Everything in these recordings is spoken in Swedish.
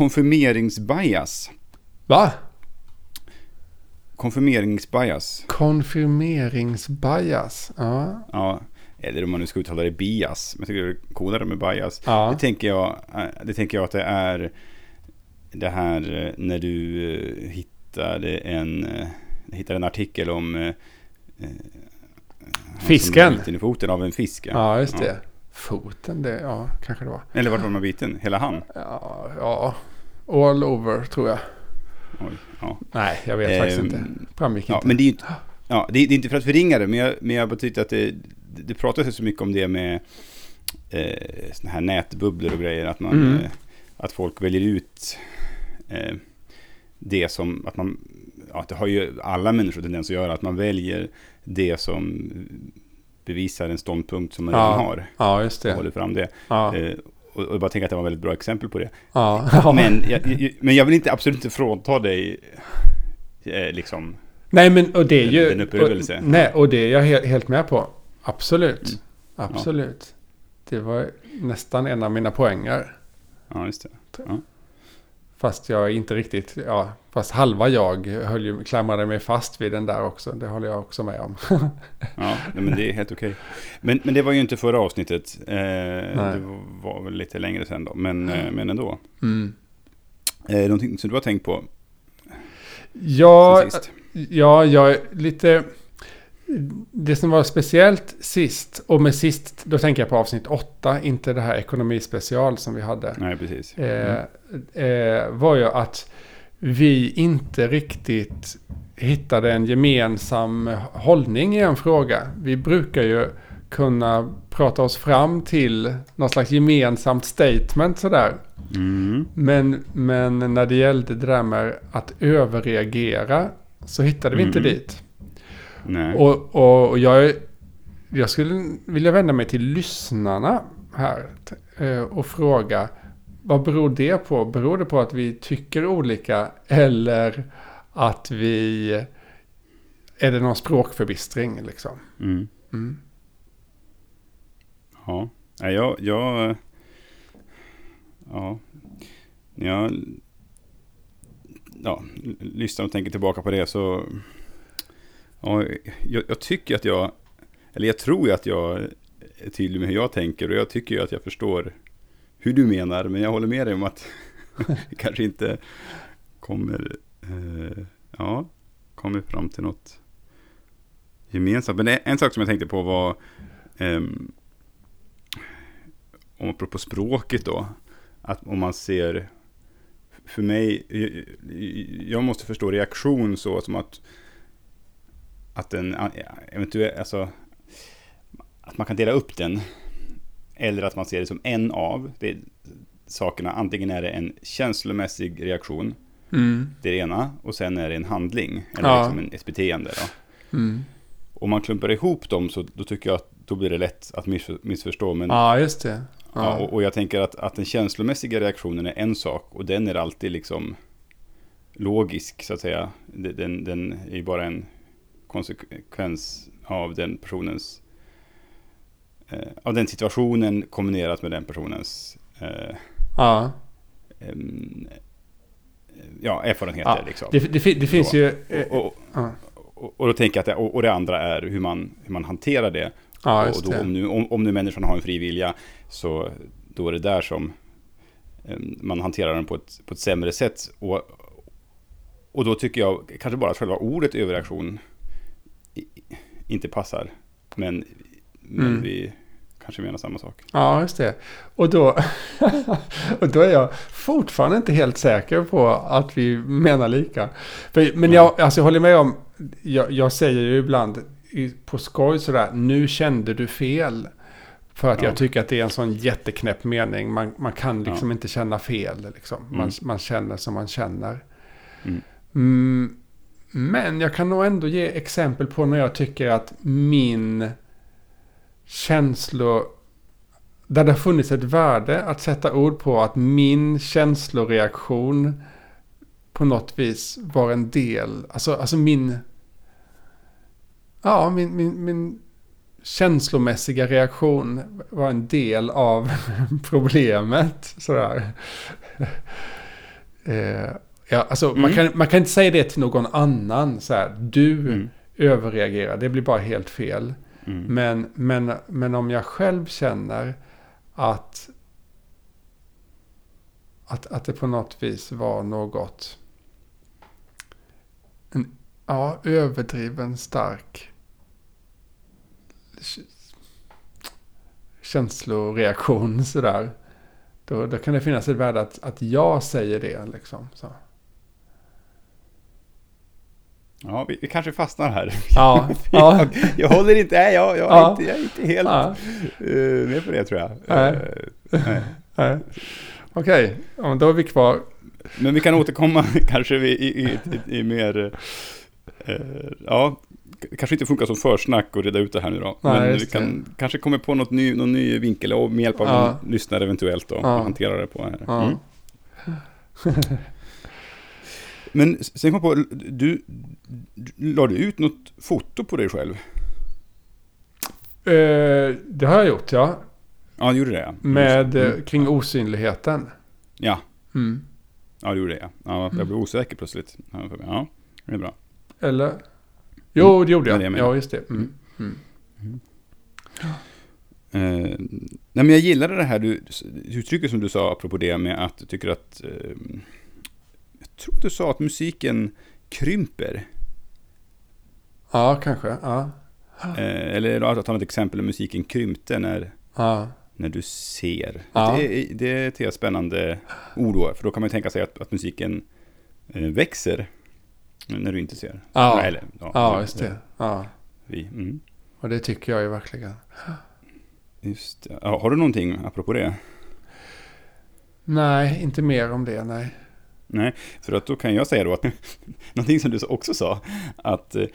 konfirmeringsbias. Va? Konfirmeringsbias. Konfirmeringsbias. Ja. Ja, eller om man nu ska uttala det bias. Men jag tycker det är coolare med bias. Ja. Det, tänker jag, eh, det tänker jag att det är det här eh, när du eh, hittade en, hittade en artikel om Fisken. biten i foten av en fisk. Ja. Ja, just det. Ja. Foten, det, ja, kanske det var. Eller vart var man biten? Hela han? Ja, ja, all over tror jag. Oj, ja. Nej, jag vet faktiskt Ehm, inte. Framgick Ja, inte. men det är ja, det är, det är inte för att förringa det, men jag, men jag bara tyckte att det, det, pratas så mycket om det med eh, såna här nätbubblor och grejer, att man, Mm. eh, att folk väljer ut eh, det som, att man, ja, det har ju alla människor tendens att göra, att man väljer det som bevisar en ståndpunkt som man Ja. redan har Ja, just och det. håller fram det. Ja, Eh, och, och jag bara tänker att det var ett väldigt bra exempel på det. ja. ja. Men jag, men jag vill inte absolut inte frånta dig eh, liksom Nej, men och det är ju... Den upplevelse. Och, nej, och det är jag helt, helt med på. Absolut. Mm. Absolut. Det var nästan en av mina poänger. Ja, just det. Fast jag inte riktigt, ja, fast halva jag höll ju, klamrade mig fast vid den där också. Det håller jag också med om. Ja, men det är helt okej. Men, men det var ju inte förra avsnittet. Eh, det var väl lite längre sedan då, men, eh, men ändå. Mm. Eh, någonting som du har tänkt på Ja, ja, jag är lite... Det som var speciellt sist, och med sist, då tänker jag på avsnitt åtta, inte det här ekonomispecial som vi hade. Nej, precis. eh, Mm. eh, var ju att vi inte riktigt hittade en gemensam hållning i en fråga. Vi brukar ju kunna prata oss fram till något slags gemensamt statement sådär. Mm. Men, men när det gällde det där med att överreagera så hittade vi inte Mm. dit. Nej. Och, och, och jag, jag skulle vilja vända mig till lyssnarna här eh, och fråga vad beror det på? Beror det på att vi tycker olika eller att vi... Är det någon språkförbistring liksom? Mm. Mm. Ja, jag... jag ja. Jag ja, lyssnar och tänker tillbaka på det så... Ja, jag, jag tycker att jag... Eller jag tror ju att jag är tydlig med hur jag tänker och jag tycker ju att jag förstår hur du menar. Men jag håller med dig om att vi kanske inte kommer... Eh, ja, kommer fram till något gemensamt. Men en sak som jag tänkte på var... eh, om apropå språket då, att om man ser, för mig, jag måste förstå reaktion så som att, att den eventuellt, alltså, att man kan dela upp den, eller att man ser det som en av det, sakerna, antingen är det en känslomässig reaktion, Mm. det är det ena, och sen är det en handling, eller Ja. liksom en, ett beteende då. Mm. Om man klumpar ihop dem så då tycker jag att då blir det lätt att miss, missförstå, men Ja, just det. Ja, Ja. och, och jag tänker att, att den känslomässiga reaktionen är en sak och den är alltid liksom logisk så att säga. Den, den är ju bara en konsekvens av den personens eh, av den situationen kombinerat med den personens eh, ja. em, ja, erfarenheter. Ja, liksom. Det, det, det finns Så. ju... eh, och, och, ja. och, och då tänker jag att det, och, och det andra är hur man, hur man hanterar det. Ja, och då, det. om, nu, om, om nu människan har en fri vilja så då är det där som eh, man hanterar den på ett, på ett sämre sätt. Och, och då tycker jag kanske bara att själva ordet överreaktion inte passar. Men, men Mm. vi kanske menar samma sak. Ja, just det. Och då, och då är jag fortfarande inte helt säker på att vi menar lika. För, men jag, alltså jag håller med om, jag, jag säger ju ibland på skoj sådär, nu kände du fel. För att Ja. jag tycker att det är en sån jätteknäpp mening. Man, man kan liksom Ja. inte känna fel. Liksom. Man, Mm. man känner som man känner. Mm. Mm, men jag kan nog ändå ge exempel på när jag tycker att min känslor... Där det har funnits ett värde att sätta ord på att min känsloreaktion på något vis var en del, alltså, alltså min... Ja, min, min, min känslomässiga reaktion var en del av problemet. Sådär. Eh, ja, alltså, Mm. man, kan, man kan inte säga det till någon annan. Så här, du Mm. överreagerar, det blir bara helt fel. Mm. Men, men, men om jag själv känner att, att, att det på något vis var något en, ja, överdriven stark känsloreaktion sådär. Då, då kan det finnas ett värde att, att jag säger det liksom. Så. Ja, vi, vi kanske fastnar här. Ja, ja. jag, jag håller inte, nej, jag, jag, är, Ja. inte, jag är inte helt ja. eh, med på det tror jag. Nej. Eh, nej. nej. Okej, men då är vi kvar. Men vi kan återkomma kanske i, i, i, i, mer, eh, ja, kanske inte funkar som försnack och reda ut det här nu då. Nej, men vi kan kanske komma på något ny, någon ny vinkel och med hjälp av Ja. någon lyssnare eventuellt då, Ja. och hantera det på här. Mm. Men sen kom jag på, du, du, la du ut något foto på dig själv? Eh, det har jag gjort, ja. Ja, du gjorde det ja. Med, Mm. eh, kring osynligheten. Ja, Mm. ja du gjorde det ja. ja jag blev osäker plötsligt. Ja. Ja, det är bra. Eller? Jo, det gjorde Ja, jag. det jag menar. ja, just det. Mm. Mm. Eh, nej men jag gillade det här du, uttrycket som du sa apropå det med att du tycker att eh, jag tror du sa att musiken krymper. Ja, kanske. Ja. Eh, eller att ta ett exempel där musiken krympte när, Ja. när du ser. Ja. Det, är, det är ett spännande ord då, för då kan man tänka sig att, att musiken eh, växer när du inte ser. Ja. Eller, ja, ja, just det. Ja. Vi, mm, Och det tycker jag ju verkligen. just det. Har du någonting apropå det? Nej, inte mer om det, nej. Nej, för att då kan jag säga då att någonting som du också sa, att eh,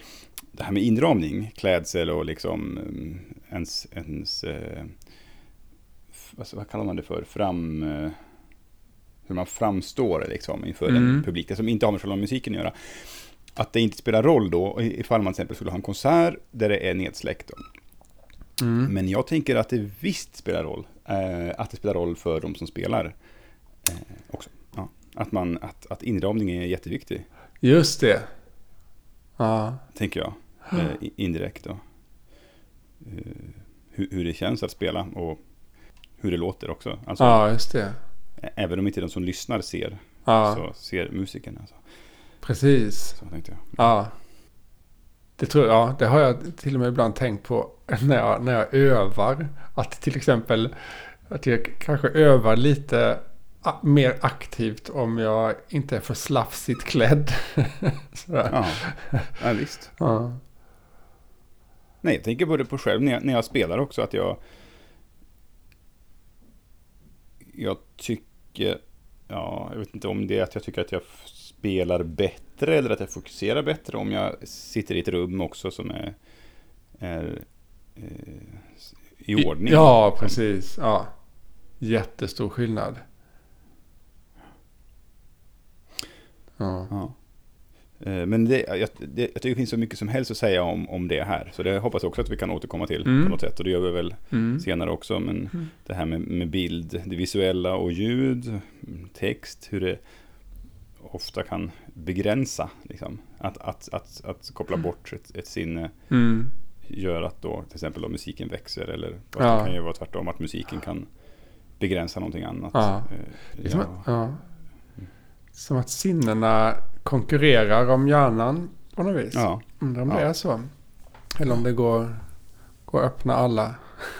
det här med inramning, klädsel och liksom eh, ens, ens eh, vad, kallar man det för, fram, hur man framstår liksom inför en Mm. publik, det som inte har med själva musiken att göra. Att det inte spelar roll då, ifall man till exempel skulle ha en konsert där det är nedsläckt. Mm. Men jag tänker att det visst spelar roll. Eh, att det spelar roll för de som spelar eh, också. Att, man, att, att inramning är jätteviktig, Just det. Ja. tänker jag. Eh, indirekt då. Eh, hur, hur det känns att spela och hur det låter också. Alltså, ja, just det. Även om inte de som lyssnar ser, Ja, så ser musiken. Alltså. precis. Så tänkte jag. Ja. Det tror jag, ja, det har jag till och med ibland tänkt på när jag, när jag övar. Att till exempel att jag kanske övar lite mer aktivt om jag inte är för slafsigt klädd. Ja, ja visst. Ja. Nej, jag tänker på det på själv när jag, när jag spelar också. Att jag... Jag tycker... Ja, jag vet inte om det är att jag tycker att jag spelar bättre eller att jag fokuserar bättre om jag sitter i ett rum också som är, är eh, i ordning. Ja, precis. Ja. Jättestor skillnad. Ja. Ja. Eh, Men det, jag, det, jag tycker det finns så mycket som helst att säga om, om det här. Så det hoppas jag också att vi kan återkomma till Mm. på något sätt. Och det gör vi väl Mm. senare också. Men Mm. det här med, med bild, det visuella och ljud, mm, text, hur det ofta kan begränsa. Liksom. Att, att, att, att koppla bort ett, ett sinne Mm. gör att då till exempel då musiken växer. Eller Ja. det kan ju vara tvärtom, att musiken kan begränsa någonting annat. Ja. Eh, ja. Som att sinnena konkurrerar om hjärnan på något vis. ja. Undrar om Ja. det är så. Eller om det går, går att öppna alla.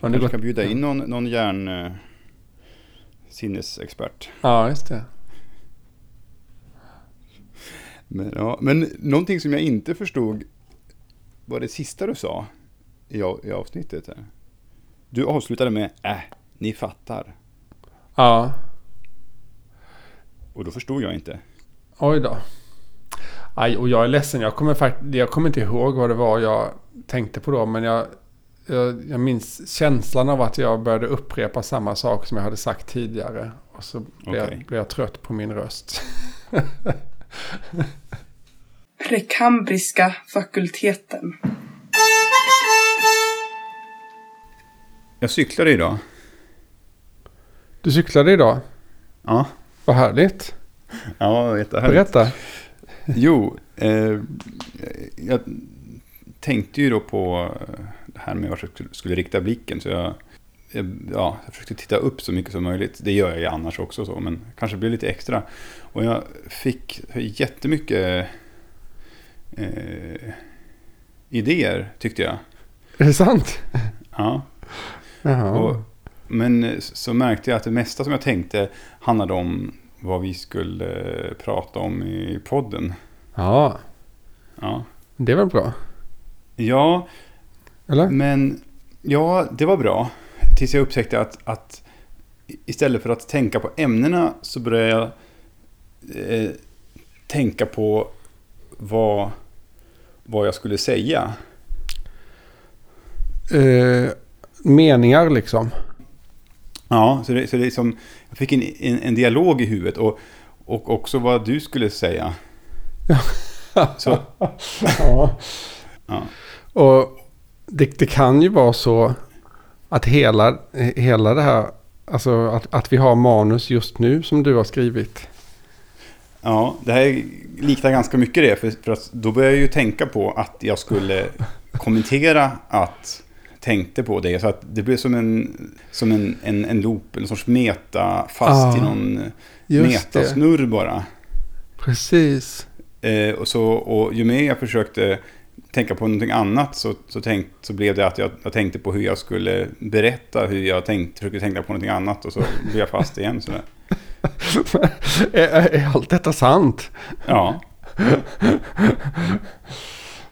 om det Kanske går, kan bjuda in någon, någon hjärn eh, sinnesexpert. Ja, just det. Men, ja, men någonting som jag inte förstod var det sista du sa i, i avsnittet. Här. Du avslutade med äh, ni fattar. Ja, Och då förstod jag inte. oj då. Aj, och jag är ledsen. Jag kommer, fakt- jag kommer inte ihåg vad det var jag tänkte på då. Men jag, jag, jag minns känslan av att jag började upprepa samma sak som jag hade sagt tidigare. Och så blev, Okej. jag, blev jag trött på min röst. Prekambriska fakulteten. Jag cyklade idag. Du cyklade idag? Ja. Vad härligt. Ja, jättehärligt. Berätta. Jo, eh, jag tänkte ju då på det här med vart jag skulle- rikta blicken. Så jag, jag, ja, jag försökte titta upp så mycket som möjligt. Det gör jag ju annars också så, men kanske blir lite extra. Och jag fick jättemycket eh, idéer tyckte jag. Är det sant? Ja. Jaha. Och, men så märkte jag att det mesta som jag tänkte handlade om vad vi skulle prata om i podden. Ja, Ja, det väl bra? ja Eller? men ja, det var bra. Tills jag upptäckte att, att istället för att tänka på ämnena så började jag eh, tänka på vad, vad jag skulle säga. Eh, meningar liksom. Ja, så det, så det är som, jag fick en, en, en dialog i huvudet och, och också vad du skulle säga. Så, ja. ja. Och det, det kan ju vara så att hela, hela det här, alltså att, att vi har manus just nu som du har skrivit. Ja, det här liknar ganska mycket det. För, för att då började jag ju tänka på att jag skulle kommentera att tänkte på det. Så att det blev som en, som en, en, en loop, en sorts meta fast Ah, i någon Just det, metasnurr bara. precis. Eh, och, så, och ju mer jag försökte tänka på någonting annat så, så, tänkt, så blev det att jag, jag tänkte på hur jag skulle berätta hur jag tänkte, försökte tänka på någonting annat och så blev jag fast igen. Sådär. är, är allt detta sant? Ja,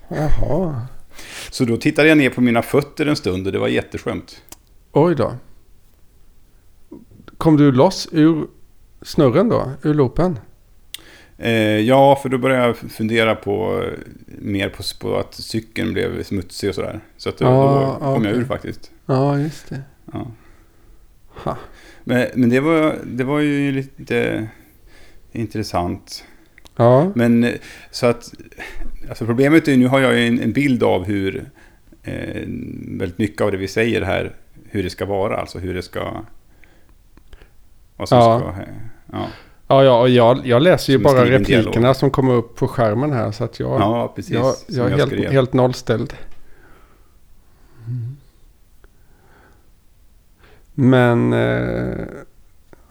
Jaha. Så då tittade jag ner på mina fötter en stund och det var jätteskönt. Oj då. Kom du loss ur snurren då? Ur loopen? Eh, ja, för då började jag fundera på eh, mer på, på att cykeln blev smutsig och sådär. Så att då, Ah, då kom jag okej. ur faktiskt. Ja, just det. Ja. Ha. Men, men det, var, det var ju lite intressant. Ja, Men eh, så att, alltså problemet är ju, nu har jag ju en, en bild av hur eh, väldigt mycket av det vi säger här, hur det ska vara, alltså hur det ska... Vad som Ja. ska... eh, Ja, ja, ja och jag, jag läser ju Som bara replikerna dialog. som kommer upp på skärmen här. Så att jag, ja precis. jag, jag är helt, helt nollställd. Men... Eh,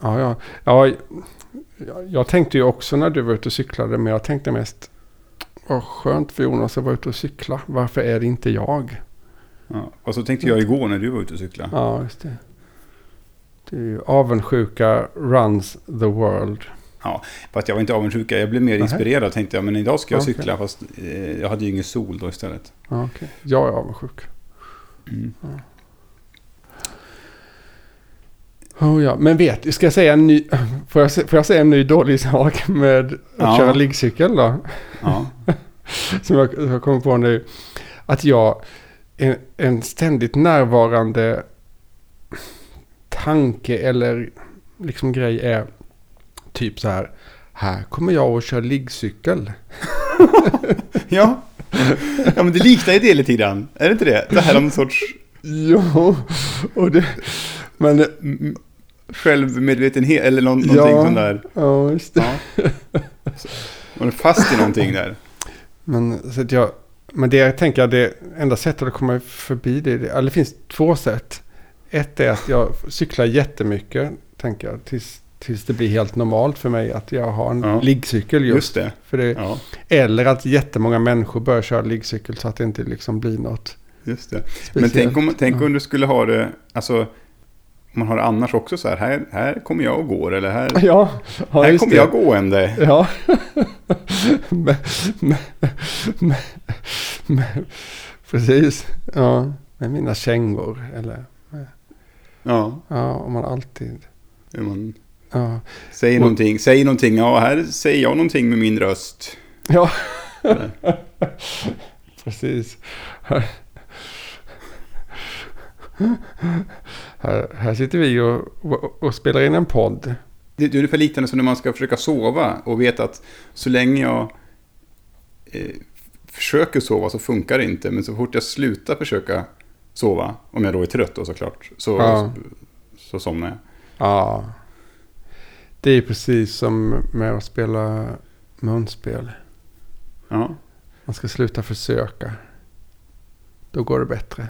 ja, ja. ja jag, jag tänkte ju också när du var ute och cyklade. Men jag tänkte mest... Vad skönt för Jonas att vara ute och cykla. Varför är det inte jag? Ja. Och så tänkte jag igår när du var ute och cyklade. Ja, just det. Det är ju avundsjuka runs the world. Fast jag var inte avundsjuk, jag blev mer Nähä. inspirerad. Tänkte jag, men idag ska jag Okej. cykla. Fast eh, jag hade ju ingen sol då istället. Ja, okej. Jag är avundsjuk. Mm. Oh, ja. Men vet, ska jag säga en ny... Får jag, får jag säga en ny dålig sak med att Ja. köra liggcykel då? Ja. Som jag, jag kommer på nu. Att jag... En, en ständigt närvarande tanke eller liksom grej är typ så här. Här kommer jag att köra liggcykel. ja. ja, men det liknar ju det lite grann. Är det inte det? Det här om sorts Jo, och det... Men... självmedvetenhet eller någon, någonting Ja. sån där. Ja, just det. Ja. Man är fast i någonting där. Men, så att jag, men det jag tänker, det enda sättet att komma förbi det, det, det finns två sätt. Ett är att jag cyklar jättemycket, tänker jag, tills, tills det blir helt normalt för mig att jag har en Ja. liggcykel just. Just det. För det. Ja, Eller att jättemånga människor börjar köra liggcykel så att det inte liksom blir något just det. speciellt. Men tänk om, tänk om du skulle ha det, alltså, man har annars också så här, här, här kommer jag och går, eller här, Ja, ja här kommer det. jag gående. Ja. men, men, men, men, precis. Ja, med mina kängor. Eller Ja, ja, om man alltid. hur man Ja, säger Och- någonting, säger någonting, ja, här säger jag någonting med min röst. ja. Precis. Här, här sitter vi och, och, och spelar in en podd. Det är ungefär liknande som när man ska försöka sova och vet att så länge jag eh, försöker sova så funkar det inte. Men så fort jag slutar försöka sova, om jag då är trött då såklart, så, Ja. så somnar jag. Ja. Det är precis som med att spela munspel. Ja. Man ska sluta försöka. Då går det bättre.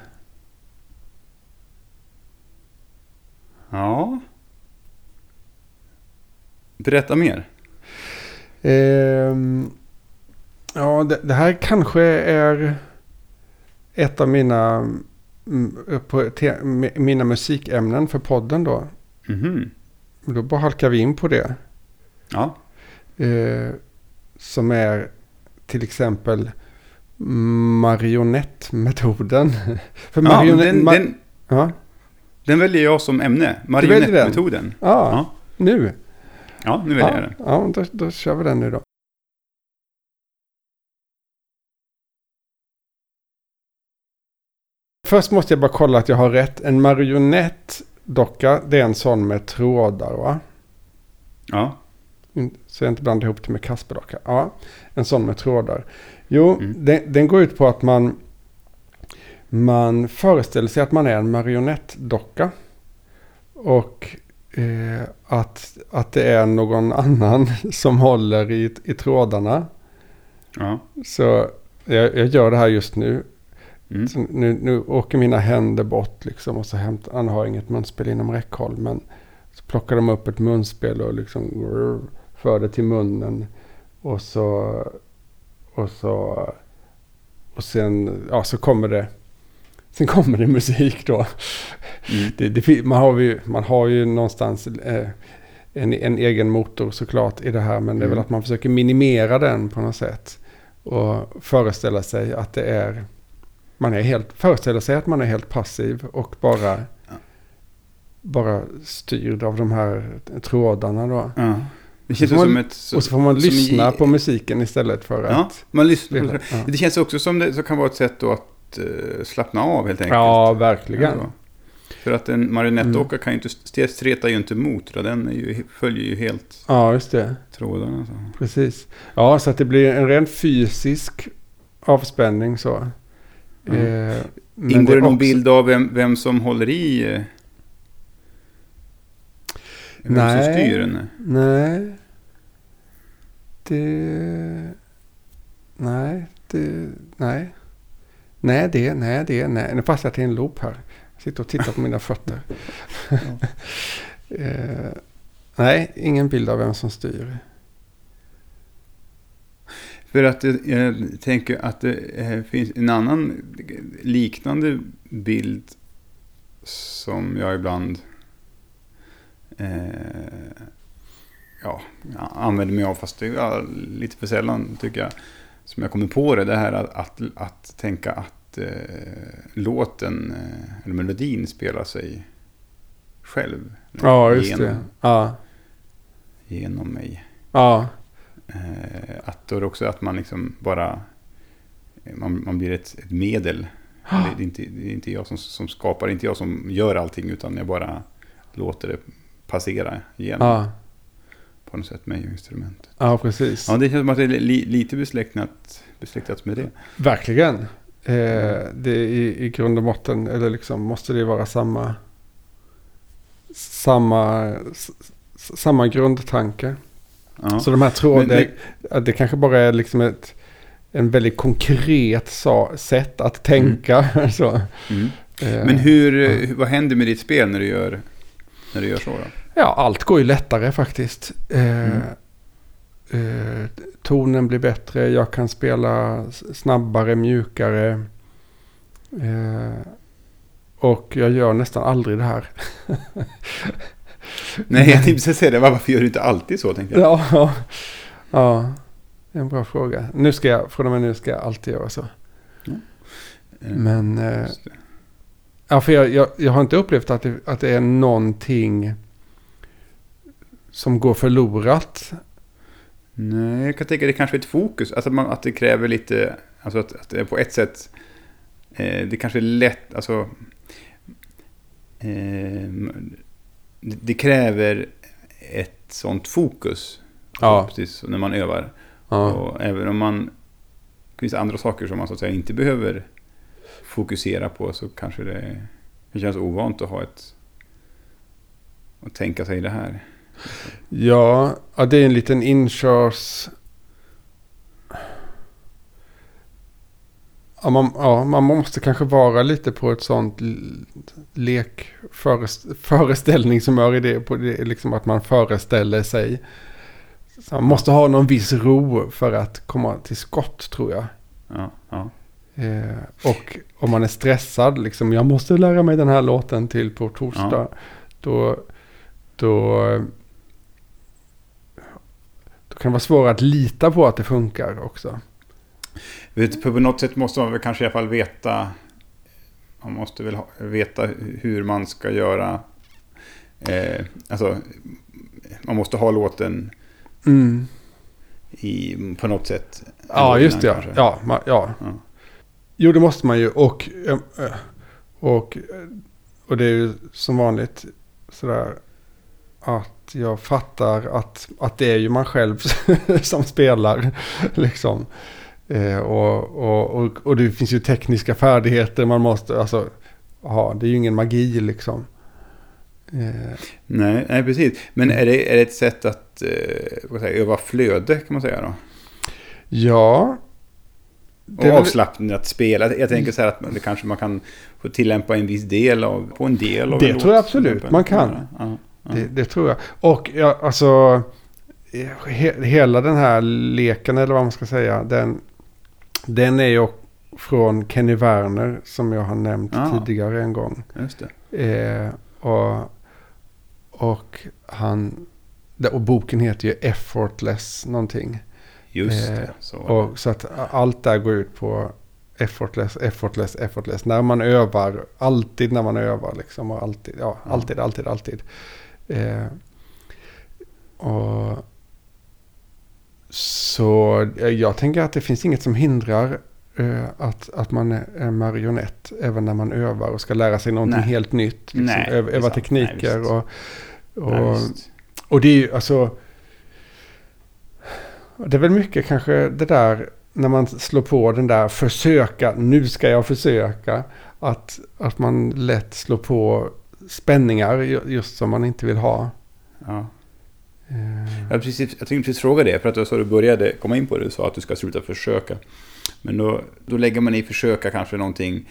Ja. Berätta mer. Ehm, ja, det, det här kanske är ett av mina, mm, på, te, mi- mina musikämnen för podden då. Mhm. Då bara halkar vi in på det. Ja. Eh, som är till exempel marionettmetoden. för ja marionett... den, ma- den, ja. Den väljer jag som ämne. Marionettmetoden. Ja, Ja. nu. Ja, nu väljer jag Ja, den. ja då, då kör vi den nu då. Först måste jag bara kolla att jag har rätt. En marionettdocka, det är en sån med trådar va? Ja. In- Så jag inte blandar ihop det med Kasperdocka. Ja, en sån med trådar. Jo, Mm. den, den går ut på att man, man föreställer sig att man är en marionettdocka. Och eh, att, att det är någon annan som håller i, i trådarna. Ja. Så jag, jag gör det här just nu. Mm. Nu, nu åker mina händer bort liksom och så hämtar, han har inget munspel inom räckhåll. Men så plockar de upp ett munspel och liksom för det till munnen. Och så, och så, och sen, ja så kommer det, sen kommer det musik då. Mm. Det, det, man, har ju, man har ju någonstans eh, en, en egen motor såklart i det här. Men det är väl Mm. att man försöker minimera den på något sätt. Och föreställa sig att det är... Man är helt, föreställa sig att man är helt passiv och bara, bara styrd av de här trådarna då. Ja. Det känns man- som ett... så- och så får man lyssna i- på musiken istället för Ja, att man lyssnar. spela. Ja. Det känns också som det så kan vara ett sätt då att eh, slappna av helt enkelt. ja, verkligen. Ja. För att en marionettdocka kan ju inte, st- stretar ju inte emot. då. Den ju, följer ju helt Ja, just det. trådarna. Så. Precis. Ja, så att det blir en rent fysisk avspänning så. Mm. Eh, Ingår det någon också- bild av vem, vem som håller i? eh, Vem Nej. som styr den? Nej. Det... Nej, det... Nej. Nej, det... Nej, det... Nej. Nu passar jag till en loop här. Jag sitter och tittar på mina fötter. eh, nej, ingen bild av vem som styr. För att eh, jag tänker att det eh, finns en annan liknande bild som jag ibland eh, ja, använder mig av, fast det är lite för sällan tycker jag. Som jag kommer på det, det här att, att, att tänka att eh, låten, eh, eller melodin spelar sig själv. Ja, just genom, det. Ja. Genom mig. Ja. Eh, att då också att man liksom bara man, man blir ett, ett medel. Det, är inte, det är inte jag som, som skapar, inte jag som gör allting utan jag bara låter det passera igenom Ja. På något sätt med instrumentet. Ja, precis. Ja, det känns som att det är li, lite besläktat, besläktat med det. Verkligen. Eh, det är i, i grund och botten, eller liksom måste det vara samma, samma, samma grundtanke. Ja. Så de här trådarna, det, det kanske bara är liksom ett, en väldigt konkret sa, sätt att tänka. så. Mm. Eh, Men hur, eh, vad händer med ditt spel när du gör, när du gör så? Då? Ja, allt går ju lättare faktiskt. Eh, Mm. eh, tonen blir bättre, jag kan spela snabbare, mjukare. Eh, och jag gör nästan aldrig det här. Nej, jag tänkte säga det. Varför gör du inte alltid så? Tänkte jag. Ja, ja, en bra fråga. Nu ska jag, från och med nu ska jag alltid göra så. Eh, Men, eh, ja, för jag, jag, jag har inte upplevt att det, att det är någonting som går förlorat. Nej, jag kan tänka att det kanske är ett fokus. Alltså att, man, att det kräver lite, alltså att, att det på ett sätt, eh, det kanske är lätt, alltså, eh, det, det kräver ett sånt fokus. Ja. Precis när man övar. Ja, Och även om man, det finns andra saker som man så att säga inte behöver fokusera på så kanske det, det känns ovant att ha ett, att tänka sig det här. Ja, det är en liten inkörs... Ja man, ja, man måste kanske vara lite på ett sånt l- lek förest, föreställningshumör i det, på det. Liksom att man föreställer sig. Så man måste ha någon viss ro för att komma till skott tror jag. Ja, ja. Eh, och om man är stressad, liksom jag måste lära mig den här låten till på torsdag. Då, då, då kan det vara svårare att lita på att det funkar också. Vet, på något sätt måste man väl kanske i alla fall veta. Man måste väl ha, veta hur man ska göra. Eh, alltså, man måste ha låten Mm. i, på något sätt. Ja, just det. Ja. kanske. Ja, ma- ja. Ja. Jo, det måste man ju. Och, eh, och, och det är ju som vanligt sådär att jag fattar att, att det är ju man själv som spelar. Liksom. Eh, och, och, och, och det finns ju tekniska färdigheter man måste alltså, ha. Det är ju ingen magi liksom. Eh, Nej, nej, precis. Men är det, är det ett sätt att eh, jag, öva flöde kan man säga då? ja. Och avslappning att spela. Jag tänker så här att man- det kanske man kan få tillämpa en viss del av, på en del av Det en tror jag låt, absolut till exempel. man kan. Ja, ja. Det, det tror jag. Och ja, alltså he, hela den här leken eller vad man ska säga. Den, den är ju från Kenny Werner som jag har nämnt Ja. tidigare en gång. Just det. Eh, och, och han... Och boken heter ju Effortless någonting. Just Eh, det. Så. Och så att allt där går ut på effortless, effortless, effortless. När man övar, alltid när man övar liksom. Och alltid, Ja. alltid, alltid, alltid. Eh, och så eh, jag tänker att det finns inget som hindrar eh, att, att man är marionett även när man övar och ska lära sig någonting Nej. helt nytt. Liksom, Nej, öva, öva tekniker Nej, och, och, och det är ju alltså... Det är väl mycket kanske det där när man slår på den där försöka, nu ska jag försöka. Att, att man lätt slår på spänningar ju- just som man inte vill ha. Ja. Eh, Jag, precis, jag tänkte precis fråga det, för att du sa du började komma in på det, du sa att du ska sluta försöka. Men då, då lägger man i försöka kanske någonting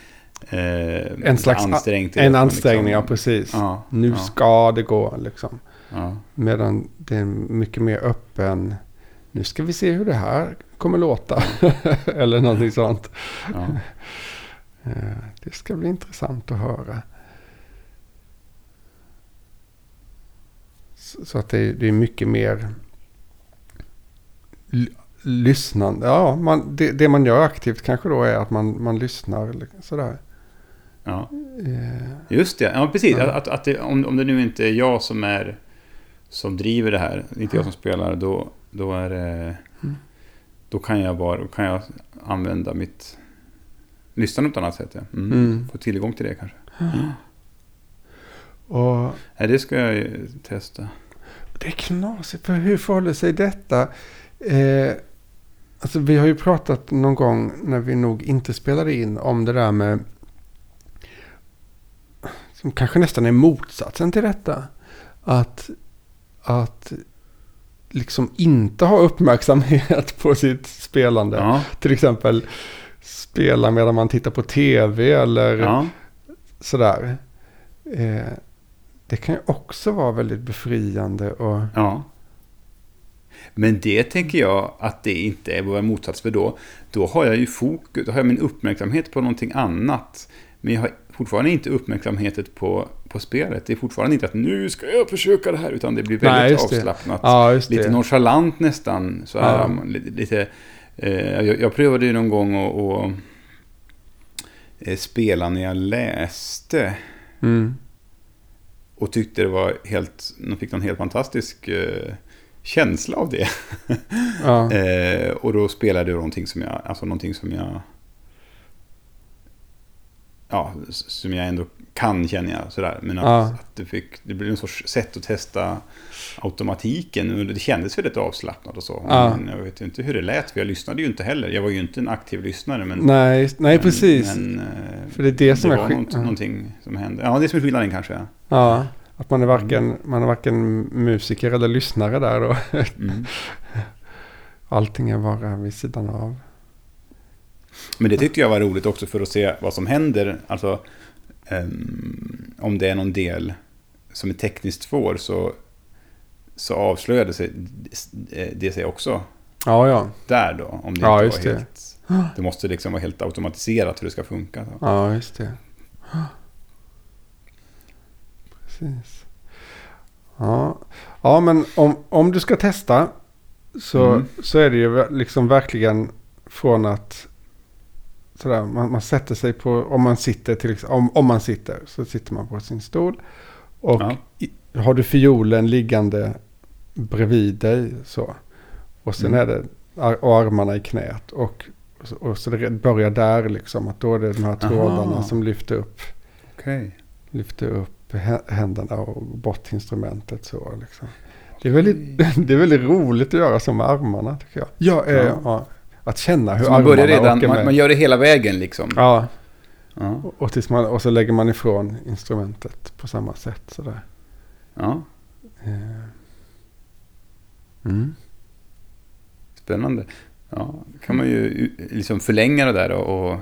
eh, En slags- ansträngt. en det, ansträngning, ja liksom. precis. Ja, Nu ja, ska det gå liksom. ja. Medan det är mycket mer öppen. Nu ska vi se hur det här kommer låta. Eller någonting sånt. Ja. Eh, Det ska bli intressant att höra. Så att det, är- det är mycket mer lyssnande. Ja, man, det, det man gör aktivt kanske då är att man, man lyssnar sådär. ja. Eh, Just det, ja precis. Ja. Att, att det, om, om det nu inte är jag som är som driver det här, inte jag som spelar, då, då är. Mm. Då kan jag bara kan jag använda mitt lyssnande på ett annat sätt. Ja. Mm. Mm. Få tillgång till det kanske. Och Nej, det ska jag ju testa. Det är knasigt, för hur förhåller sig detta? Eh, alltså vi har ju pratat någon gång när vi nog inte spelade in om det där med som kanske nästan är motsatsen till detta. Att, att liksom inte ha uppmärksamhet på sitt spelande. Ja, Till exempel spela medan man tittar på tv eller ja. sådär. Eh, det kan ju också vara väldigt befriande och Ja. Men det tänker jag att det inte är vad motsats för då. Då har jag ju fokus, då har jag min uppmärksamhet på någonting annat. Men jag har fortfarande inte uppmärksamheten på, på spelet. Det är fortfarande inte att nu ska jag försöka det här, utan det blir Nej, väldigt det. avslappnat. Ja, lite nonchalant nästan. Så här, Ja. lite, eh, jag, jag prövade ju någon gång att att, eh, spela när jag läste. Mm. Och tyckte det var helt, de fick någon helt fantastisk eh, känsla av det. Ja. Eh, och då spelade jag någonting som jag, alltså någonting som jag, ja, som jag ändå kan känner jag sådär. Men att, Ja. att det, fick, det blev en sorts sätt att testa automatiken. Och det kändes väldigt avslappnat och så. Ja. Men jag vet inte hur det lät, för jag lyssnade ju inte heller. Jag var ju inte en aktiv lyssnare. Men, nej, nej, men, precis. Men, eh, För det är det som är var skill- något, ja. någonting som hände. Ja, det är som är skillnaden kanske. Ja, Att man är varken, man är varken musiker eller lyssnare där då. Mm. Allting är bara vid sidan av. Men det tyckte jag var roligt också för att se vad som händer. Alltså, ehm, om det är någon del som är tekniskt svår så, så avslöjade sig, det sig också Ja, ja. där då. Om det Ja, inte just var det. helt... Det måste liksom vara helt automatiserat hur det ska funka. Så. Ja, just det. Precis. Ja, ja men om, om du ska testa så, Mm. så är det ju liksom verkligen från att sådär, man, man sätter sig på, om man sitter till om, om man sitter så sitter man på sin stol. Och Ja. i, har du fiolen liggande bredvid dig så. Och sen Mm. är det och armarna i knät. Och, och så det börjar där liksom. Att då är det de här trådarna Aha. som lyfter upp Okej. lyfter upp hä- händerna och bort instrumentet så liksom. Det är, väldigt, det är väldigt roligt att göra så med armarna tycker jag. Ja, eh, Ja. ja. Att känna hur Så man börjar redan, åker man, med. man gör det hela vägen liksom. Ja, Ja. och, och, tills man, och så lägger man ifrån instrumentet på samma sätt sådär. ja. Eh. Mm. Spännande. Ja, kan man ju liksom förlänga det där och, och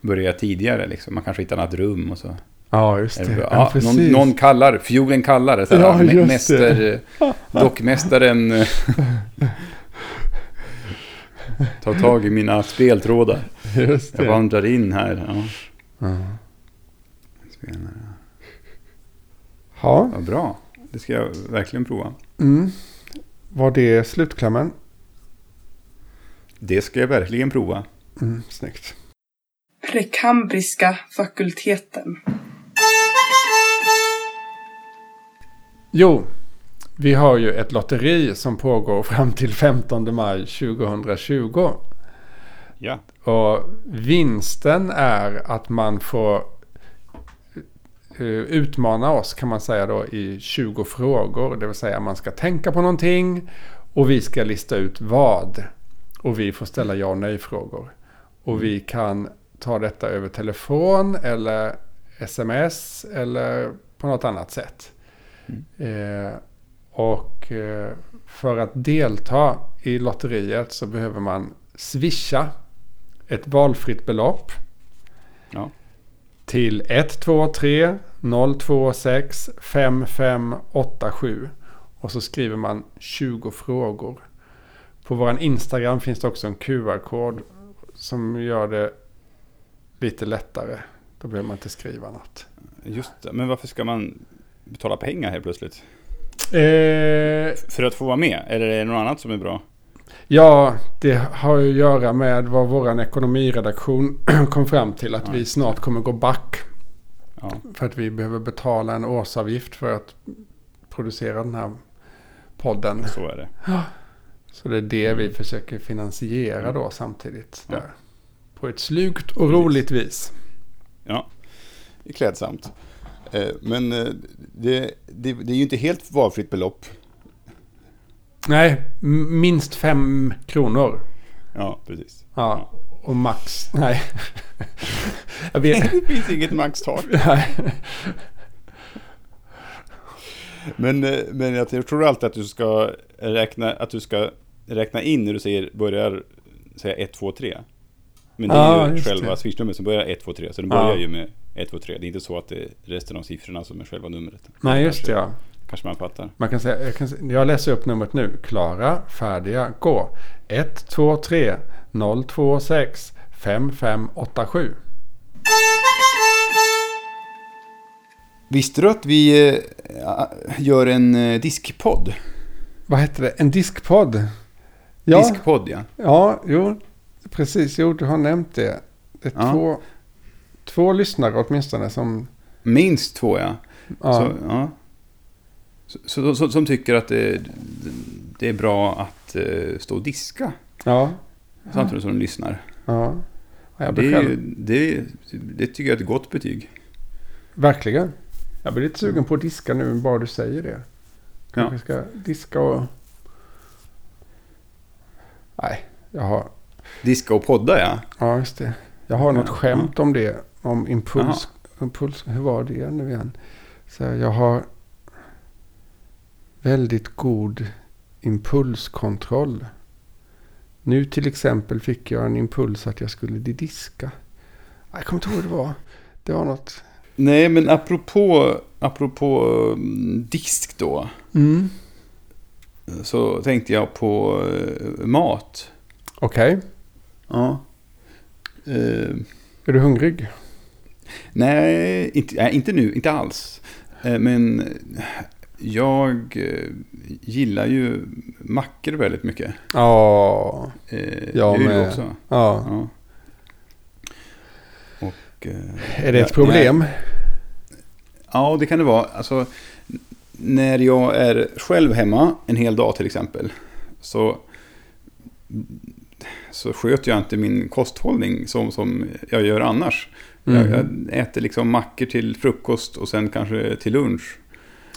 börja tidigare. Liksom. Man kanske hittar ett annat rum och så. Ja, just det. det Ja? Ja, någon, någon kallar, fiolen kallar. Så här, Ja, mäster, dockmästaren tar tag i mina speltrådar. Just Jag det. vandrar in här. Ja, Ja. Spelare. Ja, ja, bra. Det ska jag verkligen prova. mm. var det slutklämmen? Det ska jag verkligen prova. Mm, snyggt. Prekambriska fakulteten. Jo, vi har ju ett lotteri som pågår fram till 15 maj 2020. Ja. Och vinsten är att man får eh, utmana oss kan man säga då i 20 frågor. Det vill säga man ska tänka på någonting och vi ska lista ut vad. Och vi får ställa ja och nej frågor. Och vi kan ta detta över telefon eller sms eller på något annat sätt. Eh, och eh, för att delta i lotteriet så behöver man swisha ett valfritt belopp Ja. till 123 026 5587 och så skriver man 20 frågor. På vår Instagram finns det också en QR-kod som gör det lite lättare. Då behöver man inte skriva något. Just det. Men varför ska man betala pengar helt plötsligt? Eh, För att få vara med? Eller är det något annat som är bra? Ja, det har ju att göra med vad vår ekonomiredaktion kom fram till. Att Ja, vi snart kommer gå back. Ja. För att vi behöver betala en årsavgift för att producera den här podden. Så är det. Så det är det vi försöker finansiera då samtidigt. Ja. Där. På ett slugt och roligt vis. Ja, det är klädsamt. Eh, Men eh, det, det, det är ju inte helt valfritt belopp. Nej, minst fem kronor. Ja, precis. Ja, och max. Nej. Jag vet. Det finns inget maxtak. Nej. Men, eh, men jag tror alltid att du ska räkna, att du ska räkna in när du säger, börjar säga 1, 2, 3. Men det är Ja, ju själva swishnumret som börjar 1, 2, 3. Så den börjar Ja. ju med 1, 2, 3. Det är inte så att det är resten av siffrorna som är själva numret. Nej, just det ja. Kanske man fattar. Man kan säga, jag, kan, jag läser upp numret nu. Klara, färdiga, gå. 1, 2, 3, 0, 2, 6, 5, 5, 8, 7. Visste du att vi eh, gör en eh, diskpodd? Vad heter det? En diskpodd? Ja, Diskpodd, ja. ja, jo, precis. Jo, du har nämnt det. Det är Ja. två, två lyssnare åtminstone som... Minst två, ja. Ja, Så, ja. Så, så, som tycker att det, det är bra att eh, stå och diska ja, samtidigt som de lyssnar. ja. Ja, Det, själv, det, det tycker jag är ett gott betyg. verkligen. Jag blir lite sugen på att diska nu, bara du säger det. Kanske ska diska och... Nej, jag har... Diska och podda, ja. Ja, just det. Jag har något Ja, skämt om det. Om impuls. impuls. Hur var det nu igen? Så jag har väldigt god impulskontroll. Nu till exempel fick jag en impuls att jag skulle diska. Jag kommer inte ihåg vad det var. Det var något. Nej, men apropå, apropå mm, disk då. Mm. Så tänkte jag på eh, mat. Okej. Ja. Eh, Är du hungrig? Nej, inte, nej, inte nu, inte alls. Eh, men jag eh, gillar ju mackor väldigt mycket. Ja. Eh, Jag med. också. ja. Ja. Och, Är det ett problem? Ja, det kan det vara. Alltså, när jag är själv hemma en hel dag till exempel. Så, så sköter jag inte min kosthållning som, som jag gör annars. Jag, Mhm. jag äter liksom mackor till frukost och sen kanske till lunch.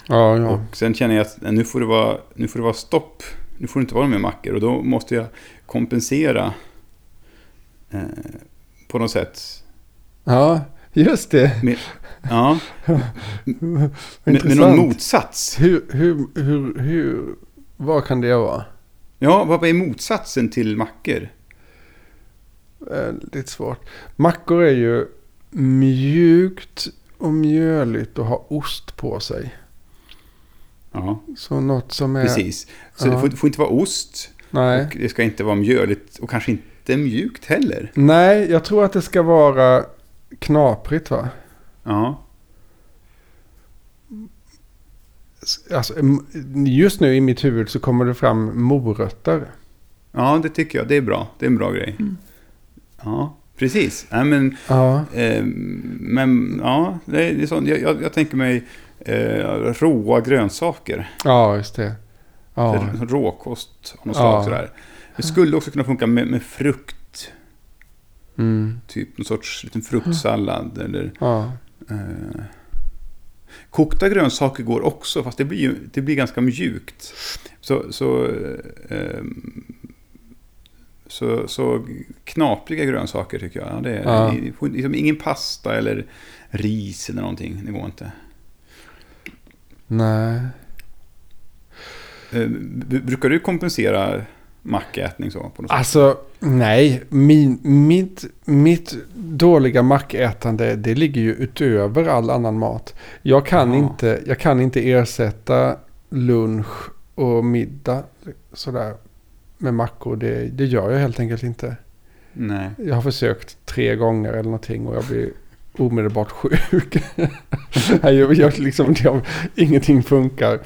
Ja, ja. Och sen känner jag att nu får, det vara, nu får det vara stopp. Nu får det inte vara mer mackor. Och då måste jag kompensera eh, på något sätt. Ja, just det. Med, ja, med, med någon motsats. Hur, hur, hur, hur, vad kan det vara? Ja, vad är motsatsen till mackor? Väldigt svårt. Mackor är ju mjukt och mjöligt och har ost på sig. Ja, Så något som är... precis. Så Ja. det får, får inte vara ost. Nej. Och det ska inte vara mjöligt och kanske inte mjukt heller. Nej, jag tror att det ska vara knaprigt va? Ja, Alltså, just nu i mitt huvud så kommer det fram morötter. ja det tycker jag. Det är bra. Det är en bra grej. Mm. Ja, precis. Nej, men, Ja, eh, men ja, det är, sånt. Jag, jag, jag tänker mig eh, råa grönsaker. ja just det. Ja, Ja. Råkost av något Ja. slag sådär. Det skulle också kunna funka med, med frukt. mm, Typ någon sorts liten fruktsallad eller ja. Eh, kokta grönsaker går också, fast det blir, det blir ganska mjukt. Så, så, eh, så, så knapriga grönsaker tycker jag. Ja, det är, Ja. liksom ingen pasta eller ris eller någonting. Det går inte. Nej. Eh, brukar du kompensera mackätning så? På något sätt? Alltså, nej. Min, mitt, mitt dåliga mackätande, det ligger ju utöver all annan mat. Jag kan, Ja. inte, jag kan inte ersätta lunch och middag sådär med mackor. Det, det gör jag helt enkelt inte. Nej. Jag har försökt tre gånger eller någonting och jag blir omedelbart sjuk. Jag, jag, liksom, jag, ingenting funkar.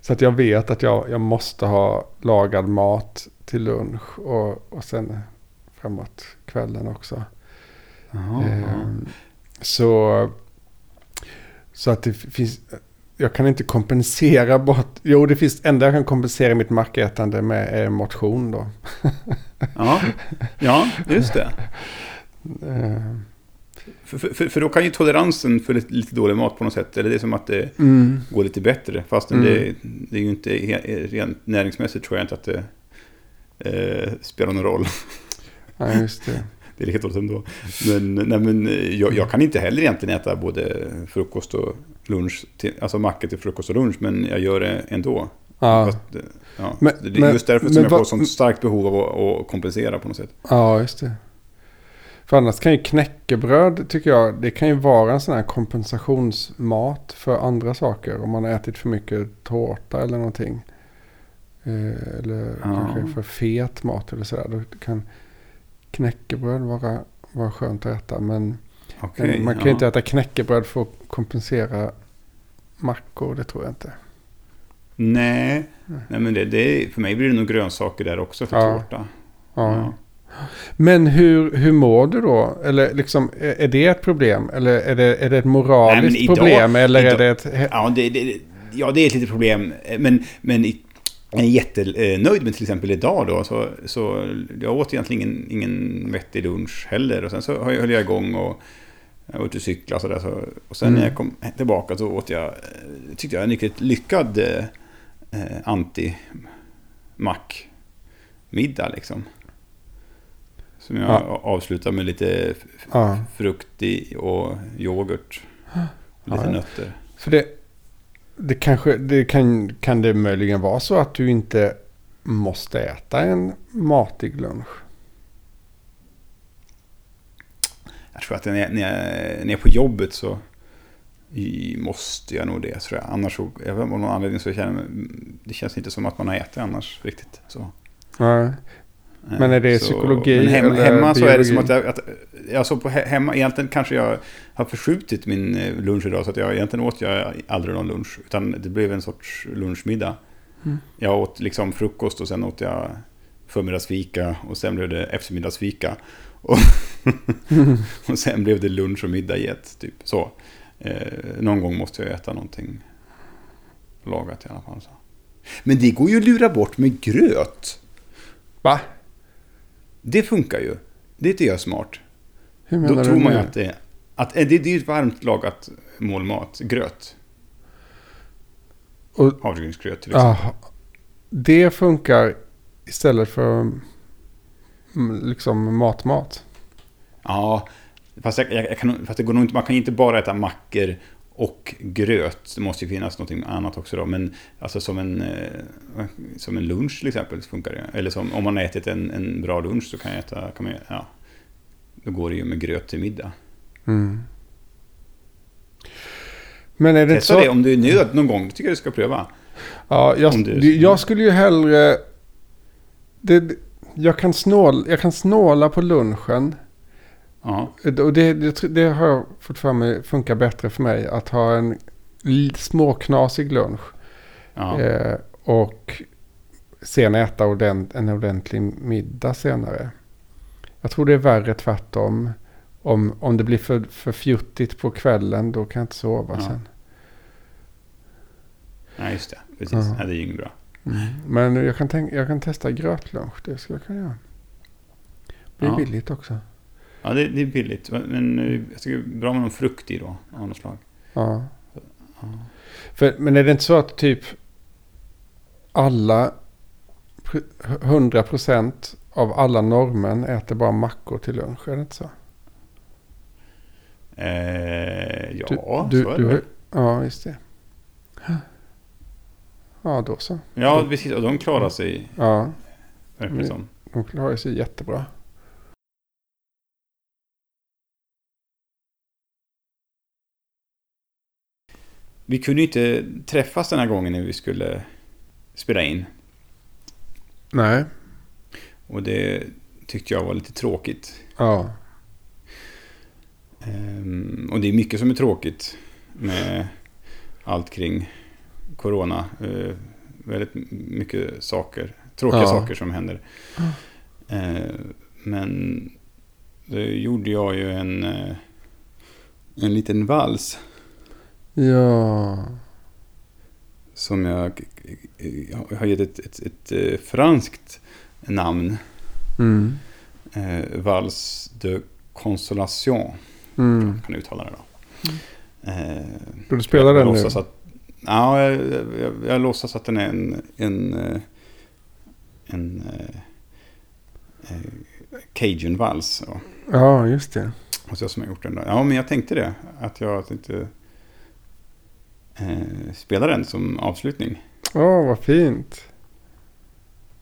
Så att jag vet att jag, jag måste ha lagad mat till lunch och, och sen framåt kvällen också. Jaha, ja. Ehm, så, så att det finns... Jag kan inte kompensera bort... Jo, det finns... enda jag kan kompensera mitt mackätande med är motion då. ja. ja, just det. Ehm, För, för, för då kan ju toleransen för lite, lite dålig mat på något sätt, eller det är som att det mm. går lite bättre. Fast Mm. det, det är ju inte rent näringsmässigt tror jag inte att det eh, spelar någon roll. Ja, just det. Det är lika dåligt ändå. Men, nej, men eh, jag, jag kan inte heller egentligen äta både frukost och lunch, till, alltså mackor till frukost och lunch, men jag gör det ändå. Ja, Fast, eh, ja. Men- det är men- just därför som jag får vad- sånt starkt behov av att, att kompensera på något sätt. ja, just det. För annars kan ju knäckebröd, tycker jag, det kan ju vara en sån här kompensationsmat för andra saker. Om man har ätit för mycket tårta eller någonting. Eh, eller Ja. kanske för fet mat eller sådär. Då kan knäckebröd vara, vara skönt att äta. Men men man kan ju ja. inte äta knäckebröd för att kompensera mackor, det tror jag inte. Nej, Nej. nej men det, det, för mig blir det nog grönsaker där också för Ja. tårta. Ja. Men hur, hur mår du då? Eller liksom, är är det ett problem? Eller är det, är det ett moraliskt Nej, idag- problem? Eller är idag- det ett... Ja, det, det, ja, det är ett litet problem. Men, men jag är jättenöjd med till exempel idag då. Så, så jag åt egentligen ingen, ingen vettig lunch heller. Och sen så höll jag igång och jag var ute och cyklade och sådär. Så, och sen Mm. när jag kom tillbaka så åt jag, eh, tyckte jag, en riktigt lyckad eh, eh, anti-mack-middag liksom. Som jag Ja. avslutar med lite Ja. frukt i och yoghurt. Och lite Ja. nötter. För det, det kanske, det kan, kan det möjligen vara så att du inte måste äta en matig lunch? Jag tror att när jag, när jag, när jag är på jobbet så måste jag nog det. Tror jag. Annars så, jag av någon anledning så känner jag, det känns inte som att man har ätit annars riktigt. Så. Nej. Men är det psykologi men hemma, hemma så är det som att jag, att, alltså på he- hemma, egentligen kanske jag har förskjutit min eh, lunch idag så att jag egentligen åt jag aldrig någon lunch. Utan det blev en sorts lunchmiddag. Mm. Jag åt liksom frukost och sen åt jag förmiddagsfika och sen blev det eftermiddagsfika. Och, och sen blev det lunch och middag i ett, typ så. Eh, någon gång måste jag äta någonting lagat i alla fall. Så. Men det går ju att lura bort med gröt. Va? Det funkar ju. Det tycker jag är smart. Hur menar Då du tror man ju att det, att eh, det, det är ett varmt lagat målmat. Gröt. Och, Havregrynsgröt till exempel. ah, det funkar istället för liksom matmat. Ja, fast, jag, jag, kan, fast det går nog inte, man kan inte bara äta mackor och gröt. Det måste ju finnas något annat också då. Men alltså som en, eh, som en lunch till exempel så funkar det. Eller som, om man har ätit en, en bra lunch så kan jag äta, kan man, ja, då går det ju med gröt till middag. Mm. Men är det Testa så? det om du är nöd någon gång, det tycker jag du ska pröva. Ja, jag, du- jag skulle ju hellre... Det, jag, kan snål, jag kan snåla på lunchen. Ja, Och det, det, det har jag fått för mig funkar bättre för mig. Att ha en småknasig lunch. ja. Eh, och sen äta ordent, en ordentlig middag senare. Jag tror det är värre tvärtom. Om, om det blir för, för fjuttigt på kvällen då kan jag inte sova Ja. sen. Nej, just det. Precis. Ja. Det är ju inget bra. Men jag kan, tänka, jag kan testa grötlunch. Det skulle jag kunna göra. Blir Ja. billigt också. Ja, det, det är billigt. Men eh, jag tycker det är bra med någon frukt i då, av något slag. Ja. Ja. För, men är det inte så att typ alla, pr- 100% av alla norrmän äter bara mackor till lunch? Är det inte så? Eh, ja, du, så är du, det. du. Ja, just det. Ja, då så. Ja, precis. Och de klarar sig, Ja, som. de klarar sig jättebra. Vi kunde inte träffas den här gången när vi skulle spela in. Nej. Och det tyckte jag var lite tråkigt. Ja. Ehm, och det är mycket som är tråkigt med allt kring corona. Eh, väldigt mycket saker, tråkiga Ja. saker som händer. Eh, men då gjorde jag ju en, eh, en liten vals Ja. som jag, jag har gett ett, ett, ett, eh, franskt namn. Mm. Eh, vals de consolation. Mm. kan uttala det då. Eh, Du spelar den nu? Ja, jag, jag, jag låtsas att den är en, en, eh, en eh, eh, Cajun-vals. Ja. Just det. Och jag som har gjort den. Då. Ja, men jag tänkte det. Att jag tänkte eh, spela den som avslutning. Åh, vad fint.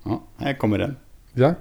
Ja, här kommer den. Ja.